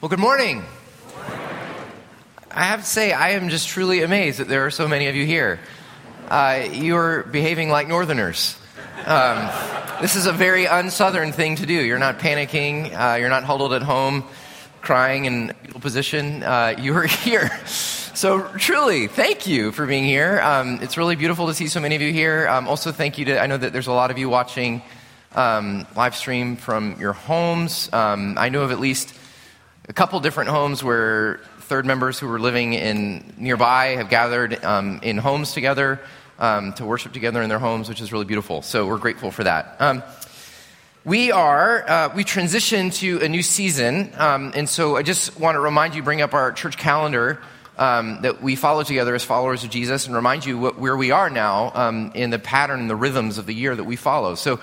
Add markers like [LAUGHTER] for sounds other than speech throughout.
Well, good morning. I have to say, I am just truly amazed that there are so many of you here. Uh, you're behaving like Northerners. Um, this is a very unsouthern thing to do. You're not panicking, uh, you're not huddled at home crying in fetal position. Uh, you are [LAUGHS] here. So, truly, thank you for being here. Um, it's really beautiful to see so many of you here. Um, also, thank you to, I know that there's a lot of you watching um, live stream from your homes. Um, I know of at least a couple different homes where third members who were living in nearby have gathered um, in homes together um, to worship together in their homes, which is really beautiful. So we're grateful for that. Um, we are uh, we transition to a new season, um, and so I just want to remind you, bring up our church calendar. Um, that we follow together as followers of Jesus and remind you what, where we are now um, in the pattern and the rhythms of the year that we follow. So,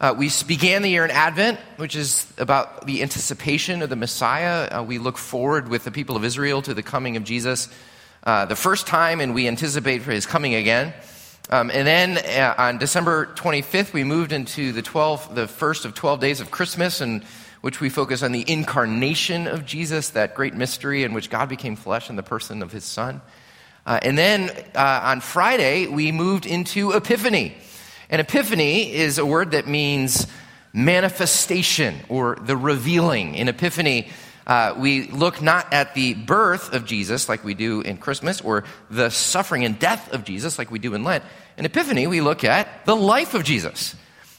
uh, we began the year in Advent, which is about the anticipation of the Messiah. Uh, we look forward with the people of Israel to the coming of Jesus uh, the first time, and we anticipate for his coming again. Um, and then uh, on December 25th, we moved into the 12, the first of 12 days of Christmas, in which we focus on the incarnation of Jesus, that great mystery in which God became flesh in the person of his Son. Uh, and then uh, on Friday, we moved into Epiphany. And epiphany is a word that means manifestation or the revealing. In epiphany, uh, we look not at the birth of Jesus like we do in Christmas or the suffering and death of Jesus like we do in Lent. In Epiphany, we look at the life of Jesus,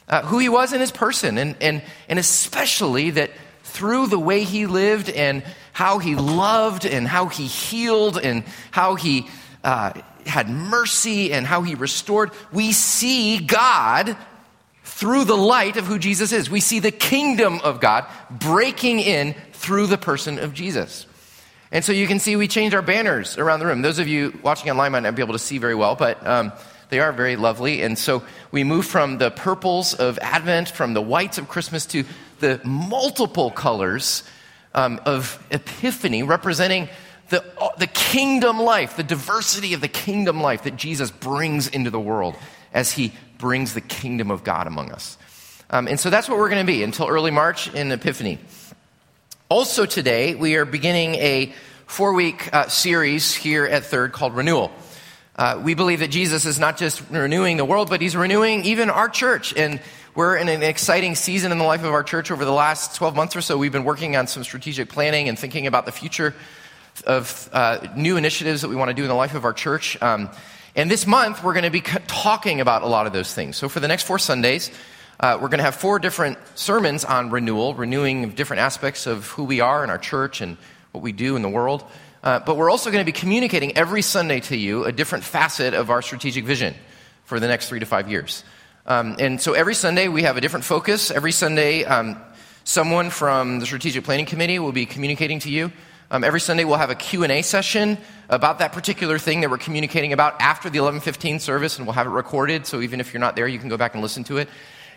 uh, who he was in his person, and, and, and especially that through the way he lived and how he loved and how he healed and how he uh, had mercy and how he restored, we see God through the light of who Jesus is. We see the kingdom of God breaking in through the person of Jesus. And so you can see we changed our banners around the room. Those of you watching online might not be able to see very well, but um, they are very lovely. And so we move from the purples of Advent, from the whites of Christmas, to the multiple colors um, of Epiphany, representing the, the kingdom life, the diversity of the kingdom life that Jesus brings into the world as he brings the kingdom of God among us. Um, and so that's what we're going to be until early March in Epiphany. Also, today, we are beginning a four week uh, series here at Third called Renewal. Uh, we believe that Jesus is not just renewing the world, but he's renewing even our church. And we're in an exciting season in the life of our church. Over the last 12 months or so, we've been working on some strategic planning and thinking about the future of uh, new initiatives that we want to do in the life of our church. Um, and this month, we're going to be talking about a lot of those things. So for the next four Sundays, uh, we're going to have four different sermons on renewal, renewing different aspects of who we are in our church and what we do in the world. Uh, but we're also going to be communicating every Sunday to you a different facet of our strategic vision for the next three to five years. Um, and so every Sunday we have a different focus. Every Sunday, um, someone from the strategic planning committee will be communicating to you um, every Sunday we'll have a Q&A session about that particular thing that we're communicating about after the 11:15 service and we'll have it recorded so even if you're not there you can go back and listen to it.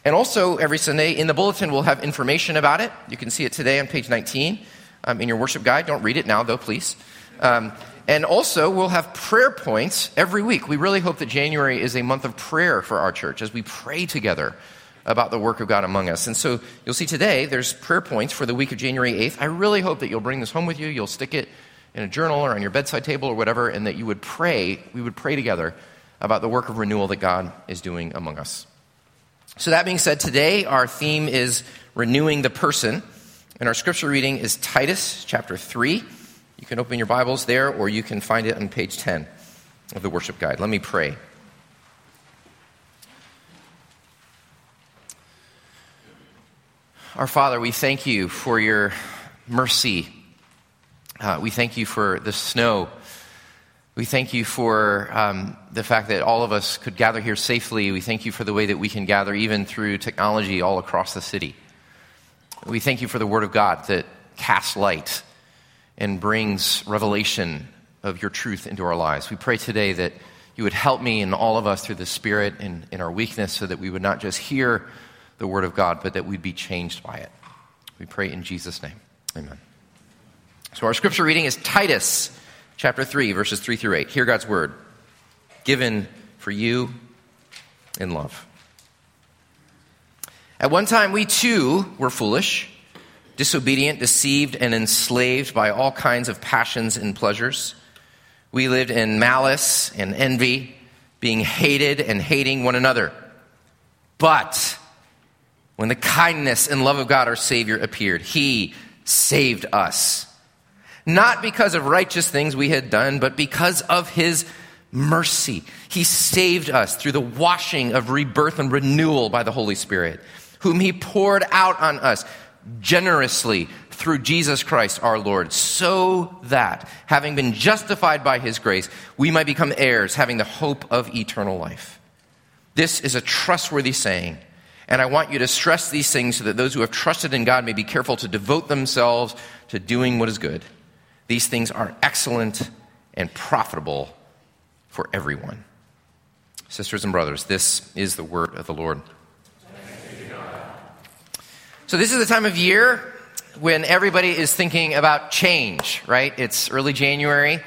And also every Sunday in the bulletin we'll have information about it. You can see it today on page 19 um, in your worship guide. Don't read it now though, please. Um, and also, we'll have prayer points every week. We really hope that January is a month of prayer for our church as we pray together about the work of God among us. And so you'll see today there's prayer points for the week of January 8th. I really hope that you'll bring this home with you. You'll stick it in a journal or on your bedside table or whatever, and that you would pray, we would pray together about the work of renewal that God is doing among us. So, that being said, today our theme is renewing the person, and our scripture reading is Titus chapter 3. You can open your Bibles there, or you can find it on page 10 of the worship guide. Let me pray. Our Father, we thank you for your mercy. Uh, we thank you for the snow. We thank you for um, the fact that all of us could gather here safely. We thank you for the way that we can gather even through technology all across the city. We thank you for the Word of God that casts light and brings revelation of your truth into our lives. We pray today that you would help me and all of us through the Spirit and in our weakness so that we would not just hear the Word of God, but that we'd be changed by it. We pray in Jesus' name. Amen. So our scripture reading is Titus chapter 3, verses 3 through 8. Hear God's Word, given for you in love. At one time, we too were foolish, disobedient, deceived, and enslaved by all kinds of passions and pleasures. We lived in malice and envy, being hated and hating one another. But when the kindness and love of God our Savior appeared, He saved us. Not because of righteous things we had done, but because of His mercy. He saved us through the washing of rebirth and renewal by the Holy Spirit, whom He poured out on us generously through Jesus Christ our Lord, so that, having been justified by His grace, we might become heirs, having the hope of eternal life. This is a trustworthy saying. And I want you to stress these things so that those who have trusted in God may be careful to devote themselves to doing what is good. These things are excellent and profitable for everyone. Sisters and brothers, this is the word of the Lord. So, this is the time of year when everybody is thinking about change, right? It's early January.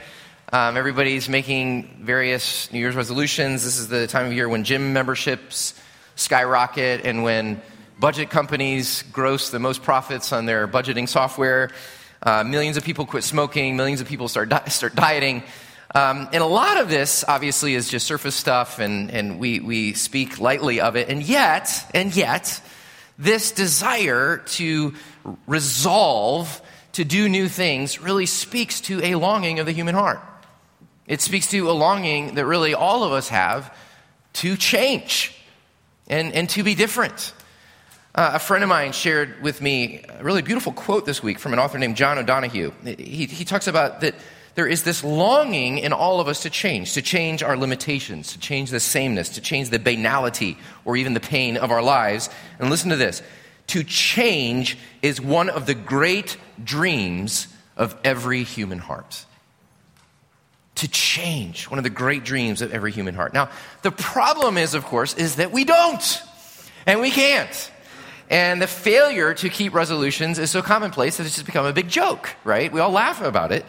Um, everybody's making various New Year's resolutions. This is the time of year when gym memberships skyrocket and when budget companies gross the most profits on their budgeting software. Uh, millions of people quit smoking, millions of people start, di- [LAUGHS] start dieting. Um, and a lot of this, obviously, is just surface stuff, and, and we, we speak lightly of it. And yet, and yet, this desire to resolve to do new things really speaks to a longing of the human heart. It speaks to a longing that really all of us have to change and, and to be different. Uh, a friend of mine shared with me a really beautiful quote this week from an author named John O'Donohue. He, he talks about that there is this longing in all of us to change, to change our limitations, to change the sameness, to change the banality or even the pain of our lives. And listen to this to change is one of the great dreams of every human heart. To change, one of the great dreams of every human heart. Now, the problem is, of course, is that we don't, and we can't. And the failure to keep resolutions is so commonplace that it's just become a big joke, right? We all laugh about it.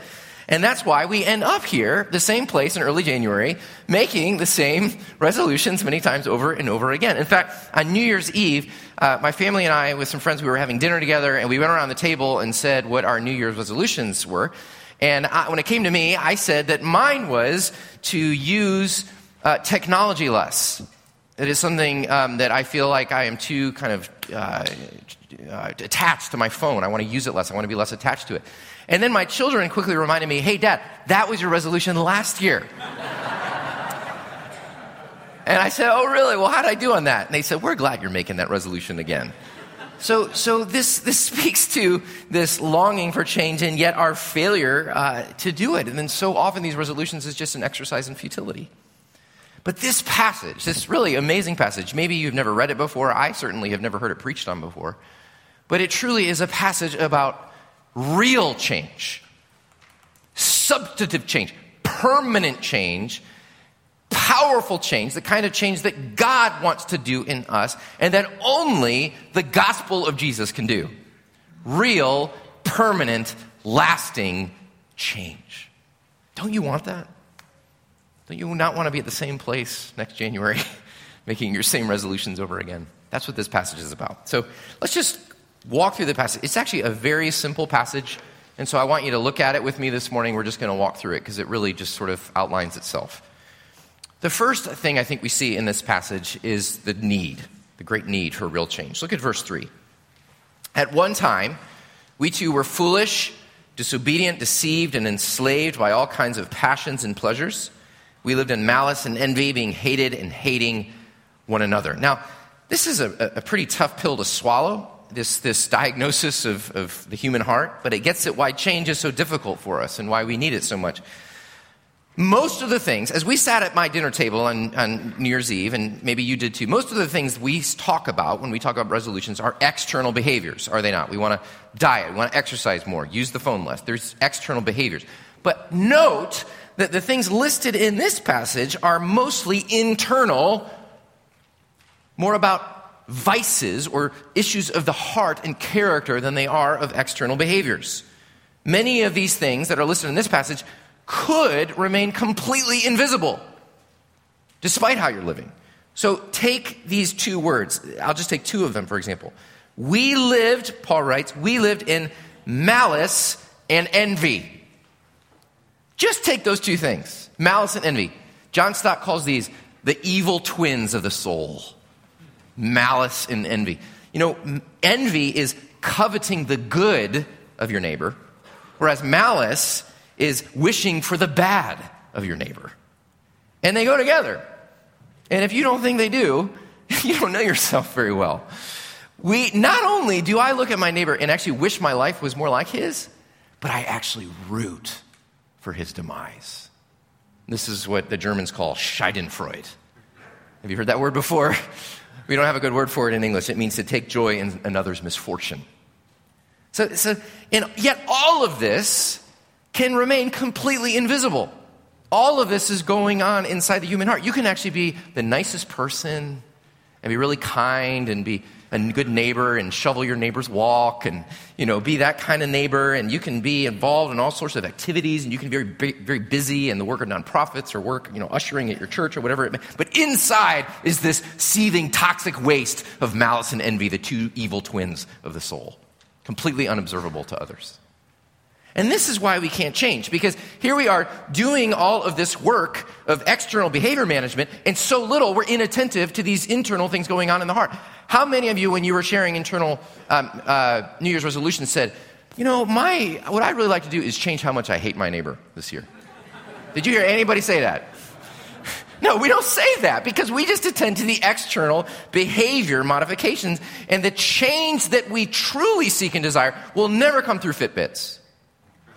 And that's why we end up here, the same place in early January, making the same [LAUGHS] resolutions many times over and over again. In fact, on New Year's Eve, uh, my family and I, with some friends, we were having dinner together, and we went around the table and said what our New Year's resolutions were. And I, when it came to me, I said that mine was to use uh, technology less. It is something um, that I feel like I am too kind of uh, uh attached to my phone. I want to use it less. I want to be less attached to it. And then my children quickly reminded me, hey, dad, that was your resolution last year. [LAUGHS] and I said, oh, really? Well, how did I do on that? And they said, we're glad you're making that resolution again. So, so this, this [LAUGHS] speaks to this longing for change and yet our failure uh, to do it. And then so often these resolutions is just an exercise in futility. But this passage, this really amazing passage, maybe you've never read it before. I certainly have never heard it preached on before. But it truly is a passage about real change, substantive change, permanent change, powerful change, the kind of change that God wants to do in us, and that only the gospel of Jesus can do. Real, permanent, lasting change. Don't you want that? Don't you not want to be at the same place next January, [LAUGHS] making your same resolutions over again? That's what this passage is about. So let's just walk through the passage. It's actually a very simple passage, and so I want you to look at it with me this morning. We're just going to walk through it because it really just sort of outlines itself. The first thing I think we see in this passage is the need, the great need for real change. Look at verse 3. At one time, we too were foolish, disobedient, deceived, and enslaved by all kinds of passions and pleasures. We lived in malice and envy, being hated and hating one another. Now, this is a, a pretty tough pill to swallow this, this diagnosis of, of the human heart, but it gets at why change is so difficult for us and why we need it so much. Most of the things, as we sat at my dinner table on, on New Year's Eve, and maybe you did too, most of the things we talk about when we talk about resolutions are external behaviors, are they not? We want to diet, we want to exercise more, use the phone less. There's external behaviors. But note that the things listed in this passage are mostly internal, more about vices or issues of the heart and character than they are of external behaviors. Many of these things that are listed in this passage could remain completely invisible despite how you're living. So take these two words. I'll just take two of them, for example We lived, Paul writes, we lived in malice and envy. Just take those two things malice and envy. John Stott calls these the evil twins of the soul malice and envy. You know, envy is coveting the good of your neighbor, whereas malice is wishing for the bad of your neighbor. And they go together. And if you don't think they do, [LAUGHS] you don't know yourself very well. We not only do I look at my neighbor and actually wish my life was more like his, but I actually root for his demise. This is what the Germans call Schadenfreude. Have you heard that word before? [LAUGHS] We don't have a good word for it in English. It means to take joy in another's misfortune. So, so and yet all of this can remain completely invisible. All of this is going on inside the human heart. You can actually be the nicest person and be really kind and be a good neighbor and shovel your neighbor's walk and you know be that kind of neighbor and you can be involved in all sorts of activities and you can be very very busy in the work of nonprofits or work you know ushering at your church or whatever it may but inside is this seething toxic waste of malice and envy the two evil twins of the soul completely unobservable to others and this is why we can't change, because here we are doing all of this work of external behavior management, and so little we're inattentive to these internal things going on in the heart. How many of you, when you were sharing internal um, uh, New Year's resolutions, said, you know, my, what I'd really like to do is change how much I hate my neighbor this year? Did you hear anybody say that? [LAUGHS] No, we don't say that because we just attend to the external behavior modifications. And the change that we truly seek and desire will never come through Fitbits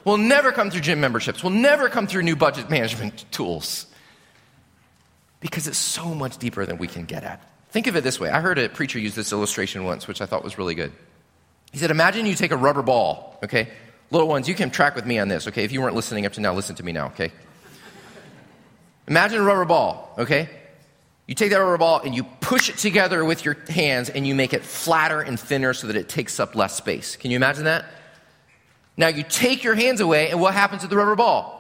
will never come through gym memberships, will never come through new budget management [LAUGHS] tools. Because it's so much deeper than we can get at. Think of it this way. I heard a preacher use this illustration once, which I thought was really good. He said, Imagine you take a rubber ball, okay? Little ones, you can track with me on this, okay? If you weren't listening up to now, listen to me now, okay? Imagine a rubber ball, okay? You take that rubber ball and you push it together with your hands and you make it flatter and thinner so that it takes up less space. Can you imagine that? Now you take your hands away, and what happens to the rubber ball?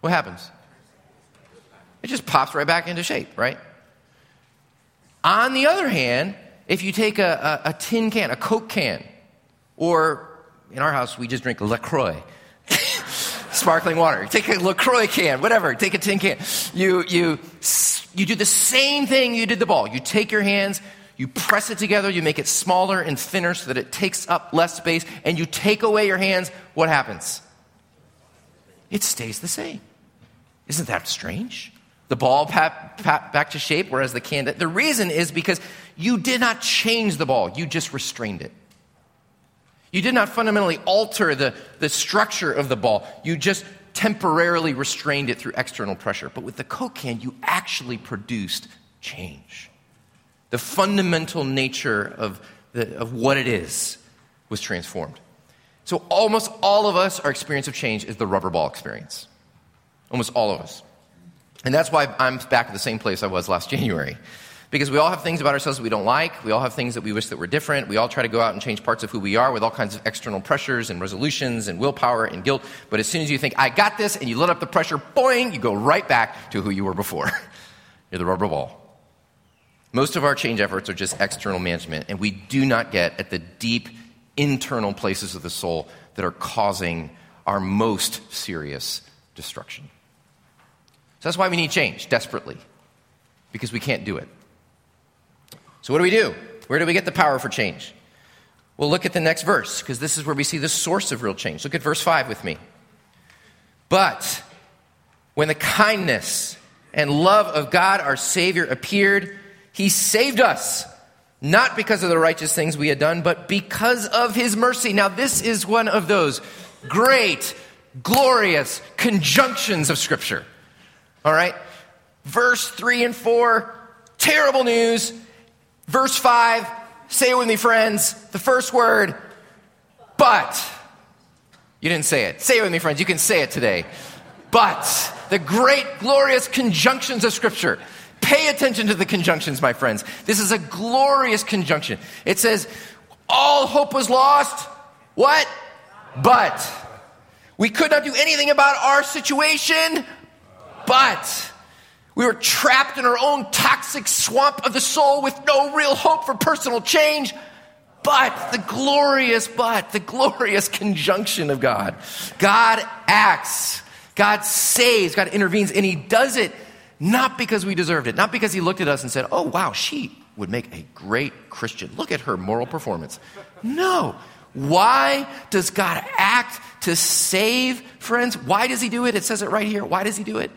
What happens? It just pops right back into shape, right? On the other hand, if you take a, a, a tin can, a Coke can, or in our house, we just drink LaCroix. [LAUGHS] Sparkling water. Take a LaCroix can, whatever. Take a tin can. You, you, you do the same thing you did the ball. You take your hands, you press it together, you make it smaller and thinner so that it takes up less space, and you take away your hands, what happens? It stays the same. Isn't that strange? The ball pat, pat back to shape, whereas the can. The reason is because you did not change the ball, you just restrained it. You did not fundamentally alter the, the structure of the ball, you just temporarily restrained it through external pressure. But with the Coke can, you actually produced change the fundamental nature of, the, of what it is was transformed. So, almost all of us, our experience of change is the rubber ball experience. Almost all of us. And that's why I'm back at the same place I was last [LAUGHS] January. Because we all have things about ourselves we don't like. We all have things that we wish that were different. We all try to go out and change parts of who we are with all kinds of external pressures and resolutions and willpower and guilt. But as soon as you think, I got this, and you let up the pressure, boing, you go right back to who you were before. [LAUGHS] You're the rubber ball. Most of our change efforts are just external management, and we do not get at the deep internal places of the soul that are causing our most serious destruction. So that's why we need change desperately, because we can't do it. So, what do we do? Where do we get the power for change? Well, look at the next verse, because this is where we see the source of real change. Look at verse 5 with me. But when the kindness and love of God our Savior appeared, he saved us, not because of the righteous things we had done, but because of His mercy. Now, this is one of those great, glorious conjunctions of Scripture. All right? Verse 3 and 4, terrible news. Verse 5, say it with me, friends. The first word, but. You didn't say it. Say it with me, friends. You can say it today. But the great, glorious conjunctions of Scripture. Pay attention to the conjunctions, my friends. This is a glorious conjunction. It says, all hope was lost. What? But. We could not do anything about our situation, but We were trapped in our own toxic swamp of the soul with no real hope for personal change. But the glorious, but the glorious conjunction of God. God acts, God saves, God intervenes, and He does it not because we deserved it, not because He looked at us and said, Oh, wow, she would make a great Christian. Look at her moral performance. No. Why does God act to save, friends? Why does He do it? It says it right here. Why does He do it?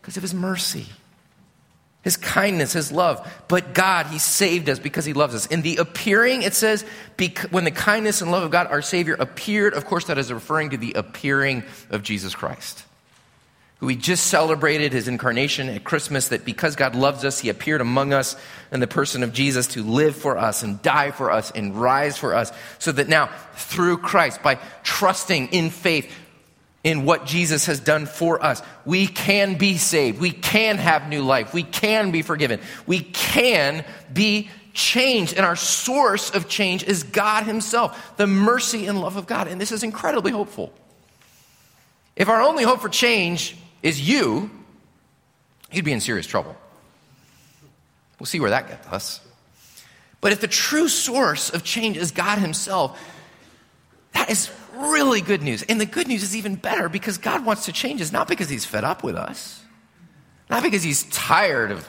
Because of His mercy his kindness, his love. But God, he saved us because he loves us. In the appearing, it says, when the kindness and love of God, our Savior, appeared, of course, that is referring to the appearing of Jesus Christ, who we just celebrated his incarnation at Christmas, that because God loves us, he appeared among us in the person of Jesus to live for us and die for us and rise for us, so that now, through Christ, by trusting in faith, in what Jesus has done for us. We can be saved. We can have new life. We can be forgiven. We can be changed. And our source of change is God Himself, the mercy and love of God. And this is incredibly hopeful. If our only hope for change is you, you'd be in serious trouble. We'll see where that gets us. But if the true source of change is God Himself, that is really good news. And the good news is even better because God wants to change us, not because he's fed up with us, not because he's tired of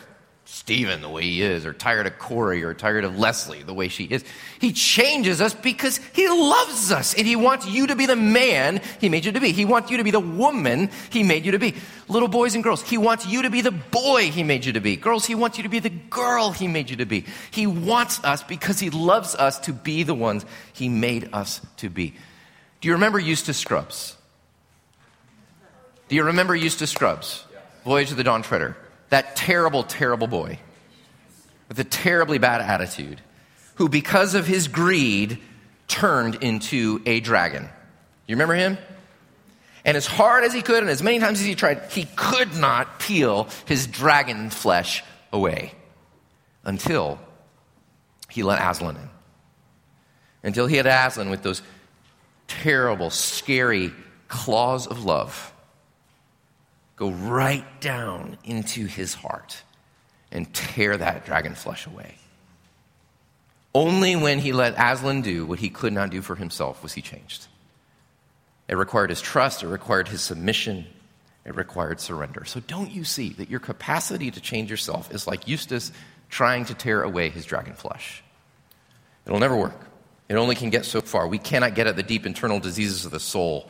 Stephen the way he is, or tired of Corey, or tired of Leslie the way she is. He changes us because he loves us and he wants you to be the man he made you to be. He wants you to be the woman he made you to be. Little boys and girls, he wants you to be the boy he made you to be. Girls, he wants you to be the girl he made you to be. He wants us because he loves us to be the ones he made us to be. Do you remember Eustace Scruggs? Do you remember Eustace Scruggs? Voyage of the Dawn Treader. That terrible, terrible boy with a terribly bad attitude who, because of his greed, turned into a dragon. You remember him? And as hard as he could, and as many times as he tried, he could not peel his dragon flesh away until he let Aslan in. Until he had Aslan with those terrible, scary claws of love go right down into his heart and tear that dragon flesh away. Only when he let Aslan do what he could not do for himself was he changed. It required his trust, it required his submission, it required surrender. So don't you see that your capacity to change yourself is like Eustace trying to tear away his dragon flesh? It'll never work. It only can get so far. We cannot get at the deep internal diseases of the soul.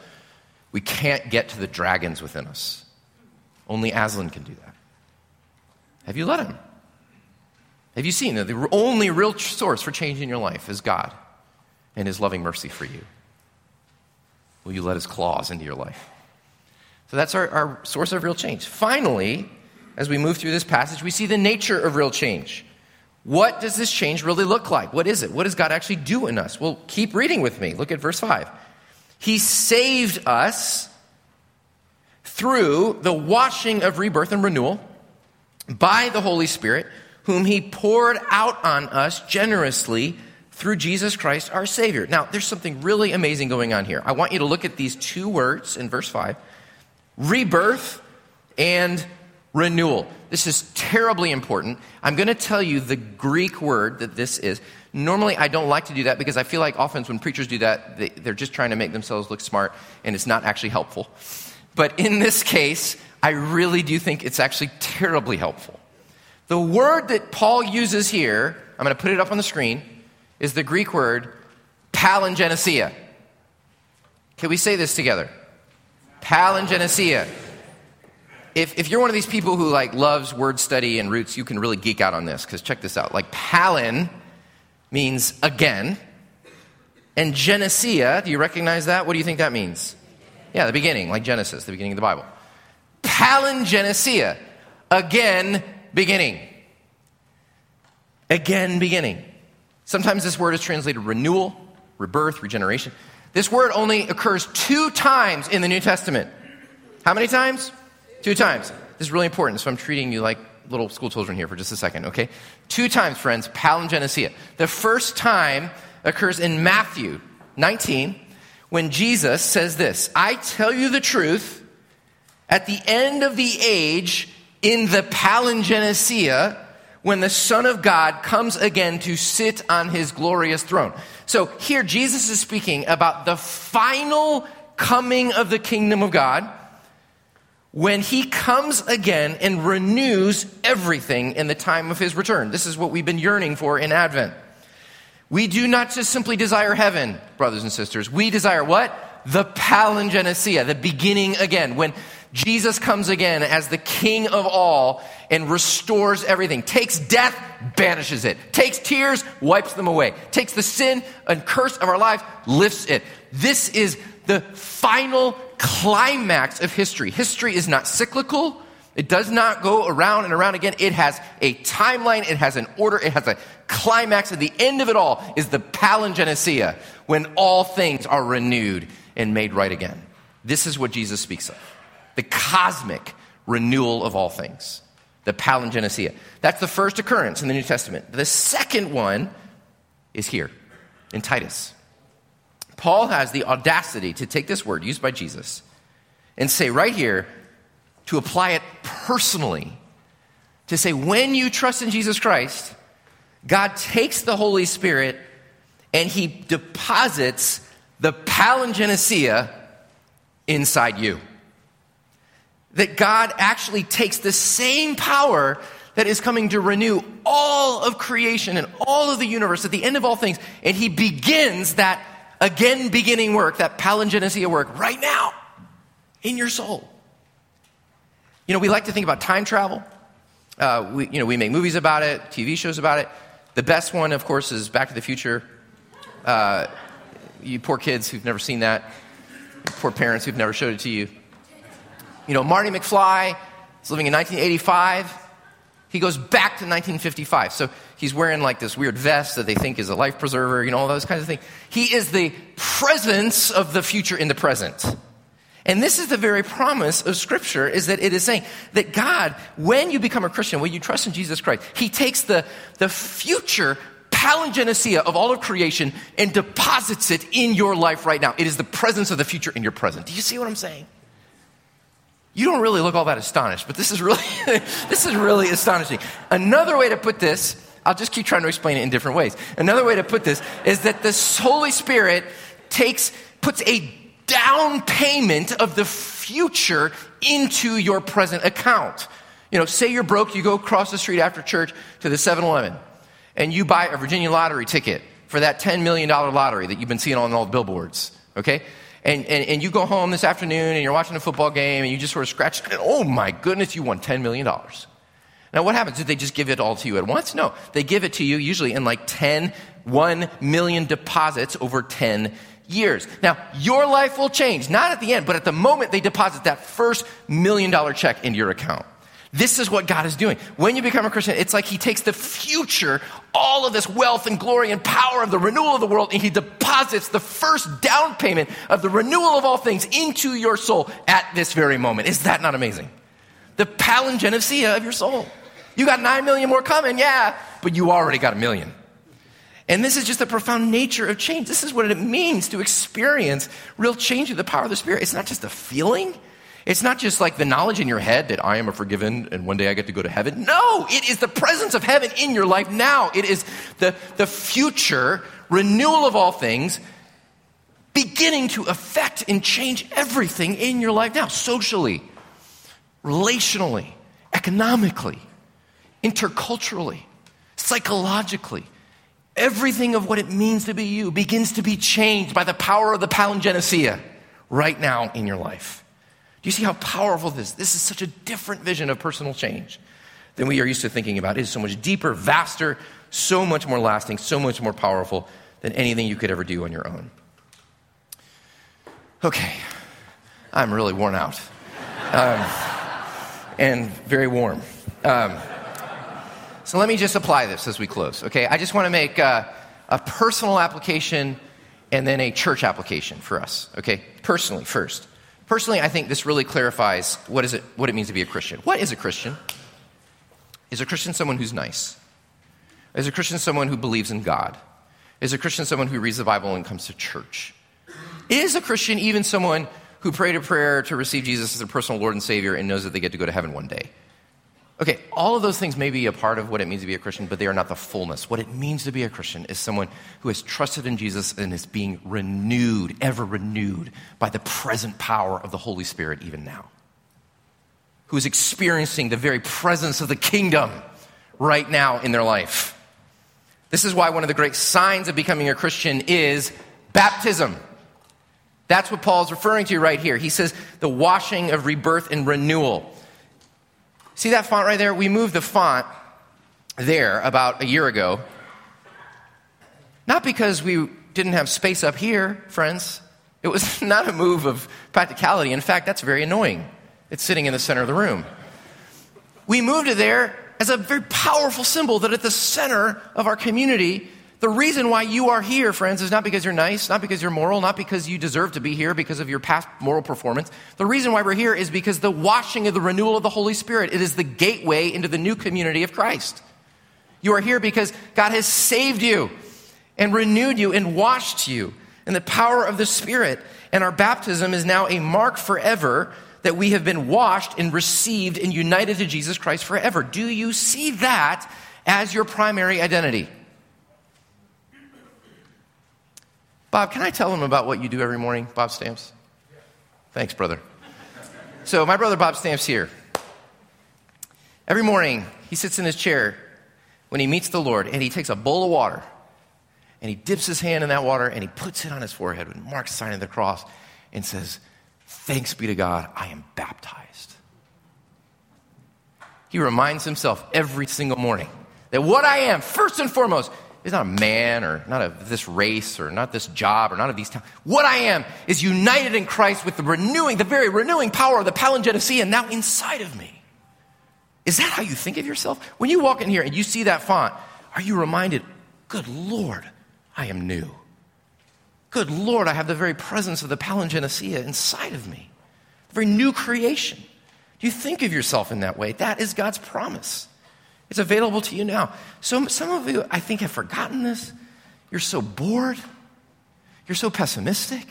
We can't get to the dragons within us. Only Aslan can do that. Have you let him? Have you seen that the only real source for change in your life is God and his loving mercy for you? Will you let his claws into your life? So that's our, our source of real change. Finally, as we move through this passage, we see the nature of real change. What does this change really look like? What is it? What does God actually do in us? Well, keep reading with me. Look at verse 5. He saved us through the washing of rebirth and renewal by the Holy Spirit, whom He poured out on us generously through Jesus Christ our Savior. Now, there's something really amazing going on here. I want you to look at these two words in verse 5 rebirth and renewal. This is terribly important. I'm going to tell you the Greek word that this is. Normally, I don't like to do that because I feel like often when preachers do that, they, they're just trying to make themselves look smart and it's not actually helpful. But in this case, I really do think it's actually terribly helpful. The word that Paul uses here, I'm going to put it up on the screen, is the Greek word palingenesia. Can we say this together? Palingenesia if, if you're one of these people who like loves word study and roots, you can really geek out on this because check this out. Like palin means again, and genesia, do you recognize that? What do you think that means? Yeah, the beginning, like Genesis, the beginning of the Bible. Palingenesia, again, beginning. Again, beginning. Sometimes this word is translated renewal, rebirth, regeneration. This word only occurs two times in the New Testament. How many times? Two times. This is really important, so I'm treating you like little school children here for just a second, okay? Two times, friends, palingenesia. The first time occurs in Matthew 19 when Jesus says this I tell you the truth, at the end of the age, in the palingenesia when the Son of God comes again to sit on his glorious throne. So here Jesus is speaking about the final coming of the kingdom of God when he comes again and renews everything in the time of his return. This is what we've been yearning for in Advent. We do not just simply desire heaven, brothers and sisters. We desire what? The palingenesia, the beginning again. When Jesus comes again as the king of all and restores everything, takes death, banishes it, takes tears, wipes them away, takes the sin and curse of our life, lifts it. This is the final climax of history. History is not cyclical. It does not go around and around again. It has a timeline, it has an order, it has a climax. At the end of it all is the palingenesia, when all things are renewed and made right again. This is what Jesus speaks of the cosmic renewal of all things, the palingenesia. That's the first occurrence in the New Testament. The second one is here in Titus. Paul has the audacity to take this word used by Jesus and say right here, to apply it personally, to say, when you trust in Jesus Christ, God takes the Holy Spirit and he deposits the palingenesia inside you. That God actually takes the same power that is coming to renew all of creation and all of the universe at the end of all things, and he begins that again beginning work, that palingenesia work, right now in your soul. You know, we like to think about time travel. Uh, we, you know, we make movies about it, TV shows about it. The best one, of course, is Back to the Future. Uh, you poor kids who've never seen that, poor parents who've never showed it to you. You know, Marty McFly is living in 1985. He goes back to 1955. So he's wearing like this weird vest that they think is a life preserver, you know, all those kinds of things. He is the presence of the future in the present. And this is the very promise of Scripture is that it is saying that God, when you become a Christian, when you trust in Jesus Christ, He takes the, the future palingenesia of all of creation and deposits it in your life right now. It is the presence of the future in your present. Do you see what I'm saying? You don't really look all that astonished, but this is really, [LAUGHS] this is really astonishing. Another way to put this, I'll just keep trying to explain it in different ways. Another way to put this is that the Holy Spirit takes, puts a down payment of the future into your present account. You know, say you're broke, you go across the street after church to the 7 Eleven and you buy a Virginia lottery ticket for that $10 million lottery that you've been seeing on all the billboards, okay? And, and, and you go home this afternoon and you're watching a football game and you just sort of scratch, and oh my goodness, you won $10 million. Now, what happens? Did they just give it all to you at once? No. They give it to you usually in like 10, 1 million deposits over 10 years. Now, your life will change, not at the end, but at the moment they deposit that first million dollar check into your account. This is what God is doing. When you become a Christian, it's like He takes the future, all of this wealth and glory and power of the renewal of the world, and He deposits the first down payment of the renewal of all things into your soul at this very moment. Is that not amazing? The palingenesia of your soul. You got nine million more coming, yeah, but you already got a million. And this is just the profound nature of change. This is what it means to experience real change through the power of the Spirit. It's not just a feeling. It's not just like the knowledge in your head that I am a forgiven and one day I get to go to heaven. No, it is the presence of heaven in your life now. It is the, the future renewal of all things beginning to affect and change everything in your life now, socially, relationally, economically, interculturally, psychologically everything of what it means to be you begins to be changed by the power of the palingenesia right now in your life. Do you see how powerful this is? This is such a different vision of personal change than we are used to thinking about. It is so much deeper, vaster, so much more lasting, so much more powerful than anything you could ever do on your own. Okay, I'm really worn out um, and very warm. Um, so let me just apply this as we close, okay? I just want to make a, a personal application and then a church application for us, okay? Personally, first. Personally, I think this really clarifies what, is it, what it means to be a Christian. What is a Christian? Is a Christian someone who's nice? Is a Christian someone who believes in God? Is a Christian someone who reads the Bible and comes to church? Is a Christian even someone who prayed a prayer to receive Jesus as their personal Lord and Savior and knows that they get to go to heaven one day? Okay, all of those things may be a part of what it means to be a Christian, but they are not the fullness. What it means to be a Christian is someone who has trusted in Jesus and is being renewed, ever renewed, by the present power of the Holy Spirit, even now. Who is experiencing the very presence of the kingdom right now in their life. This is why one of the great signs of becoming a Christian is baptism. That's what Paul is referring to right here. He says the washing of rebirth and renewal. See that font right there? We moved the font there about a year ago. Not because we didn't have space up here, friends. It was [LAUGHS] not a move of practicality. In fact, that's very annoying. It's sitting in the center of the room. We moved it there as a very powerful symbol that at the center of our community the reason why you are here, friends, is not because you're nice, not because you're moral, not because you deserve to be here because of your past moral performance. The reason why we're here is because the washing of the renewal of the Holy Spirit. It is the gateway into the new community of Christ. You are here because God has saved you and renewed you and washed you in the power of the Spirit. And our baptism is now a mark forever that we have been washed and received and united to Jesus Christ forever. Do you see that as your primary identity? Bob, can I tell him about what you do every morning, Bob Stamps? Thanks, brother. So, my brother Bob Stamps here. Every morning, he sits in his chair when he meets the Lord and he takes a bowl of water and he dips his hand in that water and he puts it on his forehead with marks sign of the cross and says, Thanks be to God, I am baptized. He reminds himself every single morning that what I am, first and foremost, is not a man or not of this race or not this job or not of these times. What I am is united in Christ with the renewing, the very renewing power of the palingenesia now inside of me. Is that how you think of yourself? When you walk in here and you see that font, are you reminded, good Lord, I am new? Good Lord, I have the very presence of the palingenesia inside of me, the very new creation. Do you think of yourself in that way? That is God's promise. It's available to you now. So, some of you, I think, have forgotten this. You're so bored. You're so pessimistic.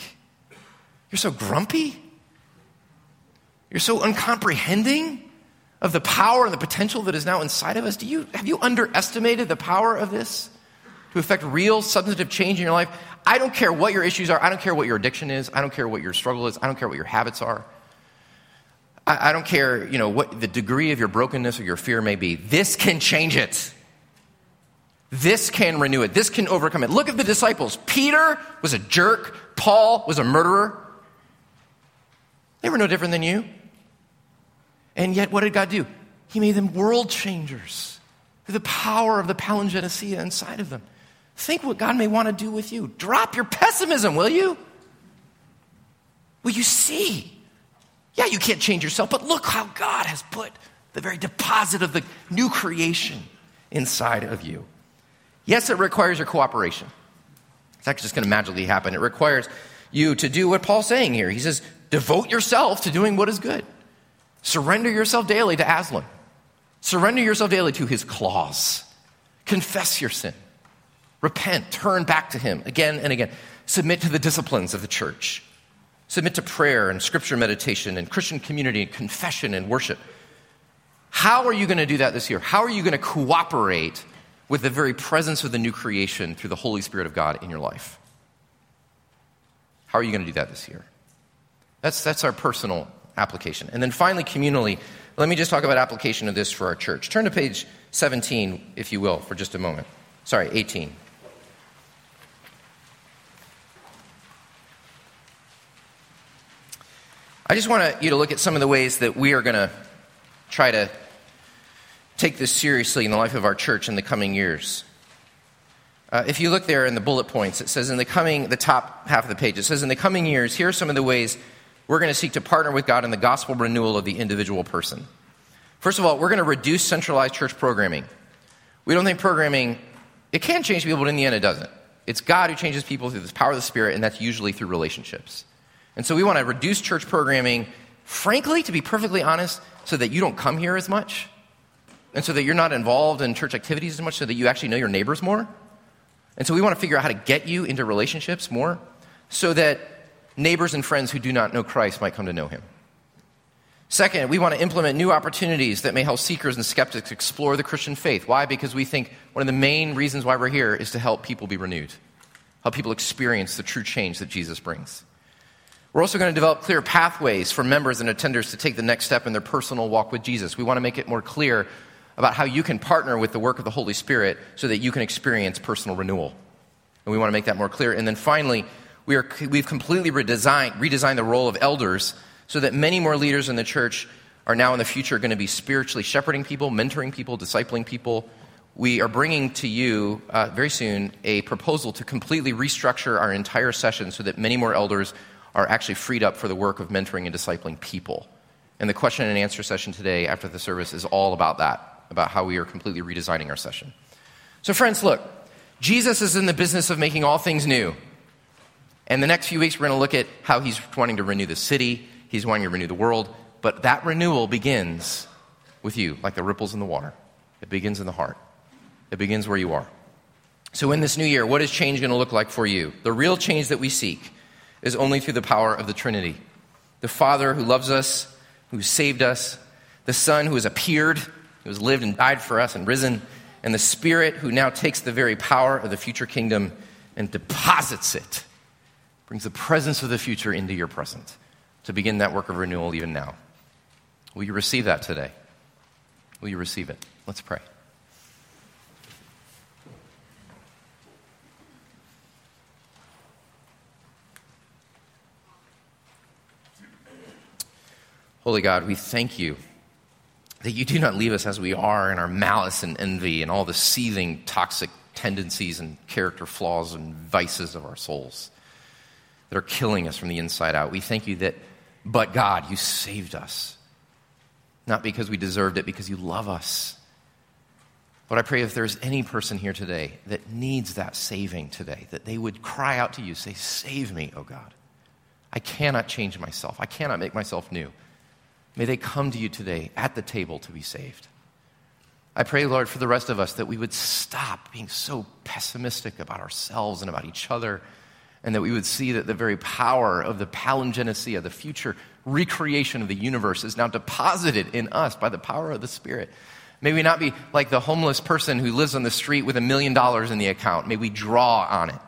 You're so grumpy. You're so uncomprehending of the power and the potential that is now inside of us. Do you, have you underestimated the power of this to affect real substantive change in your life? I don't care what your issues are. I don't care what your addiction is. I don't care what your struggle is. I don't care what your habits are. I, I don't care, you know, what the degree of your brokenness or your fear may be. This can change it. This can renew it. This can overcome it. Look at the disciples. Peter was a jerk. Paul was a murderer. They were no different than you. And yet, what did God do? He made them world changers through the power of the palingenesia inside of them. Think what God may want to do with you. Drop your pessimism, will you? Will you see yeah, you can't change yourself, but look how God has put the very deposit of the new creation inside of you. Yes, it requires your cooperation. It's actually just going to magically happen. It requires you to do what Paul's saying here. He says, devote yourself to doing what is good. Surrender yourself daily to Aslan. Surrender yourself daily to his claws. Confess your sin. Repent. Turn back to him again and again. Submit to the disciplines of the church. Submit to prayer and scripture meditation and Christian community and confession and worship. How are you going to do that this year? How are you going to cooperate with the very presence of the new creation through the Holy Spirit of God in your life? How are you going to do that this year? That's, that's our personal application. And then finally, communally, let me just talk about application of this for our church. Turn to page 17, if you will, for just a moment. Sorry, 18. Just want you to look at some of the ways that we are going to try to take this seriously in the life of our church in the coming years. Uh, if you look there in the bullet points, it says in the coming, the top half of the page, it says in the coming years, here are some of the ways we're going to seek to partner with God in the gospel renewal of the individual person. First of all, we're going to reduce centralized church programming. We don't think programming, it can change people, but in the end, it doesn't. It's God who changes people through the power of the Spirit, and that's usually through relationships. And so we want to reduce church programming, frankly, to be perfectly honest, so that you don't come here as much, and so that you're not involved in church activities as much, so that you actually know your neighbors more. And so we want to figure out how to get you into relationships more, so that neighbors and friends who do not know Christ might come to know him. Second, we want to implement new opportunities that may help seekers and skeptics explore the Christian faith. Why? Because we think one of the main reasons why we're here is to help people be renewed, help people experience the true change that Jesus brings. We're also going to develop clear pathways for members and attenders to take the next step in their personal walk with Jesus. We want to make it more clear about how you can partner with the work of the Holy Spirit so that you can experience personal renewal. And we want to make that more clear. And then finally, we are, we've completely redesigned, redesigned the role of elders so that many more leaders in the church are now in the future going to be spiritually shepherding people, mentoring people, discipling people. We are bringing to you uh, very soon a proposal to completely restructure our entire session so that many more elders are actually freed up for the work of mentoring and discipling people. And the question and answer session today after the service is all about that, about how we are completely redesigning our session. So, friends, look, Jesus is in the business of making all things new. And the next few weeks, we're going to look at how he's wanting to renew the city, He's wanting to renew the world. But that renewal begins with you, like the ripples in the water. It begins in the heart, it begins where you are. So, in this new year, what is change going to look like for you? The real change that we seek is only through the power of the Trinity the Father who loves us, who saved us, the Son who has appeared, who has lived and died for us and risen, and the Spirit who now takes the very power of the future kingdom and deposits it, brings the presence of the future into your present to begin that work of renewal even now. Will you receive that today? Will you receive it? Let's pray. Holy God, we thank you that you do not leave us as we are in our malice and envy and all the seething toxic tendencies and character flaws and vices of our souls that are killing us from the inside out. We thank you that but God, you saved us. Not because we deserved it, because you love us. But I pray if there's any person here today that needs that saving today, that they would cry out to you, say, Save me, oh God. I cannot change myself. I cannot make myself new. May they come to you today at the table to be saved. I pray, Lord, for the rest of us that we would stop being so pessimistic about ourselves and about each other and that we would see that the very power of the palingenesia, the future recreation of the universe, is now deposited in us by the power of the Spirit. May we not be like the homeless person who lives on the street with a million dollars in the account. May we draw on it.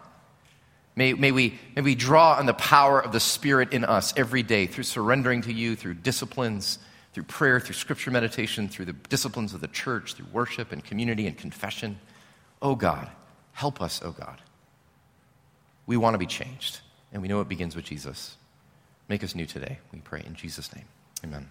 May, may, we, may we draw on the power of the Spirit in us every day through surrendering to you, through disciplines, through prayer, through scripture meditation, through the disciplines of the church, through worship and community and confession. Oh God, help us, oh God. We want to be changed, and we know it begins with Jesus. Make us new today, we pray in Jesus' name. Amen.